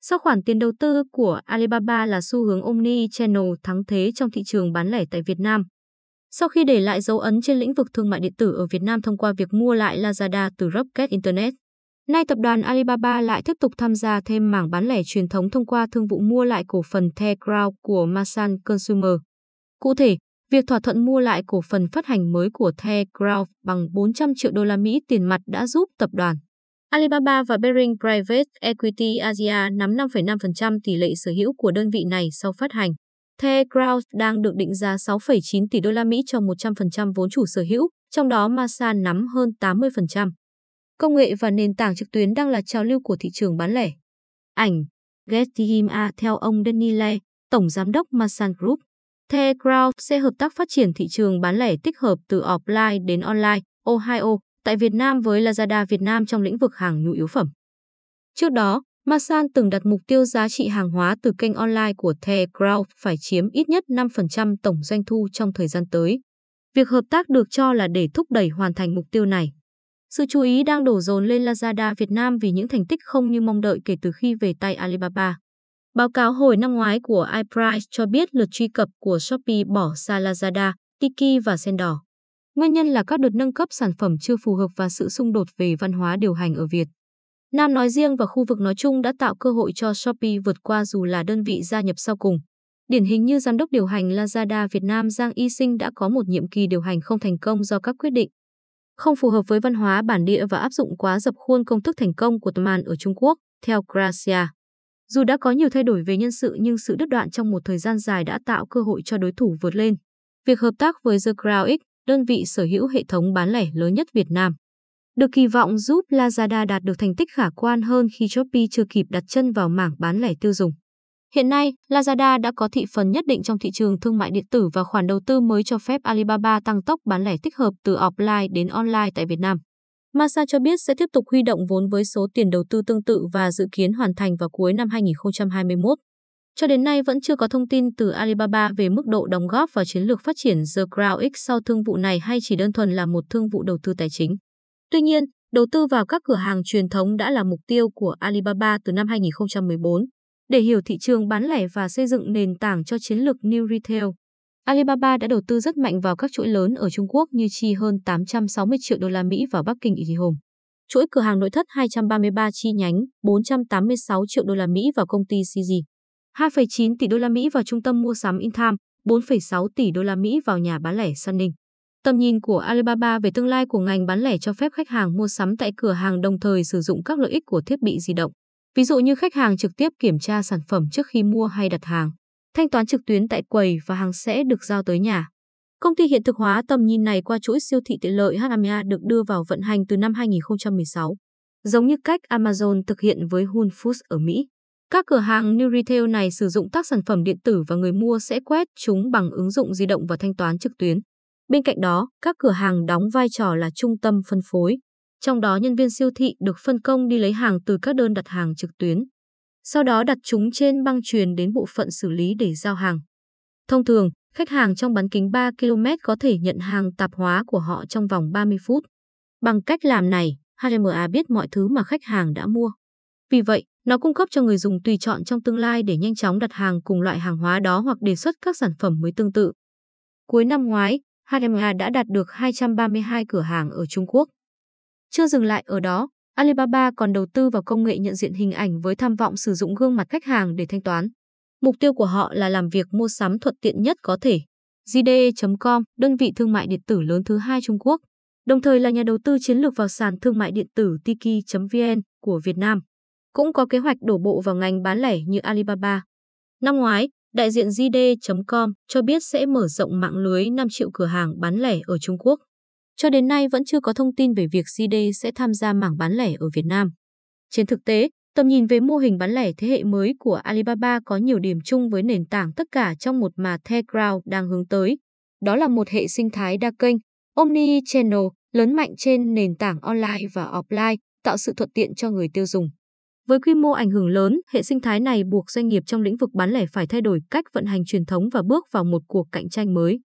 Sau khoản tiền đầu tư của Alibaba là xu hướng Omni-channel thắng thế trong thị trường bán lẻ tại Việt Nam. Sau khi để lại dấu ấn trên lĩnh vực thương mại điện tử ở Việt Nam thông qua việc mua lại Lazada từ Rocket Internet, nay tập đoàn Alibaba lại tiếp tục tham gia thêm mảng bán lẻ truyền thống thông qua thương vụ mua lại cổ phần The Techcrowd của Masan Consumer. Cụ thể, việc thỏa thuận mua lại cổ phần phát hành mới của The Techcrowd bằng 400 triệu đô la Mỹ tiền mặt đã giúp tập đoàn Alibaba và Bering Private Equity Asia nắm 5,5% tỷ lệ sở hữu của đơn vị này sau phát hành. The Crowd đang được định giá 6,9 tỷ đô la Mỹ cho 100% vốn chủ sở hữu, trong đó Masan nắm hơn 80%. Công nghệ và nền tảng trực tuyến đang là trào lưu của thị trường bán lẻ. Ảnh Getty Him A theo ông Danny Le, Tổng Giám đốc Masan Group. The Crowd sẽ hợp tác phát triển thị trường bán lẻ tích hợp từ offline đến online, Ohio, tại Việt Nam với Lazada Việt Nam trong lĩnh vực hàng nhu yếu phẩm. Trước đó, Masan từng đặt mục tiêu giá trị hàng hóa từ kênh online của The Crowd phải chiếm ít nhất 5% tổng doanh thu trong thời gian tới. Việc hợp tác được cho là để thúc đẩy hoàn thành mục tiêu này. Sự chú ý đang đổ dồn lên Lazada Việt Nam vì những thành tích không như mong đợi kể từ khi về tay Alibaba. Báo cáo hồi năm ngoái của iPrice cho biết lượt truy cập của Shopee bỏ xa Lazada, Tiki và Sendor. Nguyên nhân là các đợt nâng cấp sản phẩm chưa phù hợp và sự xung đột về văn hóa điều hành ở Việt. Nam nói riêng và khu vực nói chung đã tạo cơ hội cho Shopee vượt qua dù là đơn vị gia nhập sau cùng. Điển hình như giám đốc điều hành Lazada Việt Nam Giang Y Sinh đã có một nhiệm kỳ điều hành không thành công do các quyết định không phù hợp với văn hóa bản địa và áp dụng quá dập khuôn công thức thành công của Tman ở Trung Quốc, theo Gracia. Dù đã có nhiều thay đổi về nhân sự nhưng sự đứt đoạn trong một thời gian dài đã tạo cơ hội cho đối thủ vượt lên. Việc hợp tác với The Crown X, đơn vị sở hữu hệ thống bán lẻ lớn nhất Việt Nam, được kỳ vọng giúp Lazada đạt được thành tích khả quan hơn khi Shopee chưa kịp đặt chân vào mảng bán lẻ tiêu dùng. Hiện nay, Lazada đã có thị phần nhất định trong thị trường thương mại điện tử và khoản đầu tư mới cho phép Alibaba tăng tốc bán lẻ tích hợp từ offline đến online tại Việt Nam. Masa cho biết sẽ tiếp tục huy động vốn với số tiền đầu tư tương tự và dự kiến hoàn thành vào cuối năm 2021. Cho đến nay vẫn chưa có thông tin từ Alibaba về mức độ đóng góp vào chiến lược phát triển The Crowd X sau thương vụ này hay chỉ đơn thuần là một thương vụ đầu tư tài chính. Tuy nhiên, đầu tư vào các cửa hàng truyền thống đã là mục tiêu của Alibaba từ năm 2014. Để hiểu thị trường bán lẻ và xây dựng nền tảng cho chiến lược New Retail, Alibaba đã đầu tư rất mạnh vào các chuỗi lớn ở Trung Quốc như chi hơn 860 triệu đô la Mỹ vào Bắc Kinh Home. Chuỗi cửa hàng nội thất 233 chi nhánh, 486 triệu đô la Mỹ vào công ty CG. 2,9 tỷ đô la Mỹ vào trung tâm mua sắm Intham, 4,6 tỷ đô la Mỹ vào nhà bán lẻ Sunning. Tầm nhìn của Alibaba về tương lai của ngành bán lẻ cho phép khách hàng mua sắm tại cửa hàng đồng thời sử dụng các lợi ích của thiết bị di động. Ví dụ như khách hàng trực tiếp kiểm tra sản phẩm trước khi mua hay đặt hàng. Thanh toán trực tuyến tại quầy và hàng sẽ được giao tới nhà. Công ty hiện thực hóa tầm nhìn này qua chuỗi siêu thị tiện lợi HMA được đưa vào vận hành từ năm 2016. Giống như cách Amazon thực hiện với Whole Foods ở Mỹ. Các cửa hàng New Retail này sử dụng các sản phẩm điện tử và người mua sẽ quét chúng bằng ứng dụng di động và thanh toán trực tuyến. Bên cạnh đó, các cửa hàng đóng vai trò là trung tâm phân phối. Trong đó nhân viên siêu thị được phân công đi lấy hàng từ các đơn đặt hàng trực tuyến. Sau đó đặt chúng trên băng truyền đến bộ phận xử lý để giao hàng. Thông thường, khách hàng trong bán kính 3 km có thể nhận hàng tạp hóa của họ trong vòng 30 phút. Bằng cách làm này, HMA biết mọi thứ mà khách hàng đã mua. Vì vậy, nó cung cấp cho người dùng tùy chọn trong tương lai để nhanh chóng đặt hàng cùng loại hàng hóa đó hoặc đề xuất các sản phẩm mới tương tự. Cuối năm ngoái, HMA đã đạt được 232 cửa hàng ở Trung Quốc. Chưa dừng lại ở đó, Alibaba còn đầu tư vào công nghệ nhận diện hình ảnh với tham vọng sử dụng gương mặt khách hàng để thanh toán. Mục tiêu của họ là làm việc mua sắm thuận tiện nhất có thể. JD.com, đơn vị thương mại điện tử lớn thứ hai Trung Quốc, đồng thời là nhà đầu tư chiến lược vào sàn thương mại điện tử Tiki.vn của Việt Nam. Cũng có kế hoạch đổ bộ vào ngành bán lẻ như Alibaba. Năm ngoái, đại diện JD.com cho biết sẽ mở rộng mạng lưới 5 triệu cửa hàng bán lẻ ở Trung Quốc. Cho đến nay vẫn chưa có thông tin về việc JD sẽ tham gia mảng bán lẻ ở Việt Nam. Trên thực tế, tầm nhìn về mô hình bán lẻ thế hệ mới của Alibaba có nhiều điểm chung với nền tảng tất cả trong một mà Techcrowd đang hướng tới. Đó là một hệ sinh thái đa kênh, Omni-channel, lớn mạnh trên nền tảng online và offline, tạo sự thuận tiện cho người tiêu dùng. Với quy mô ảnh hưởng lớn, hệ sinh thái này buộc doanh nghiệp trong lĩnh vực bán lẻ phải thay đổi cách vận hành truyền thống và bước vào một cuộc cạnh tranh mới.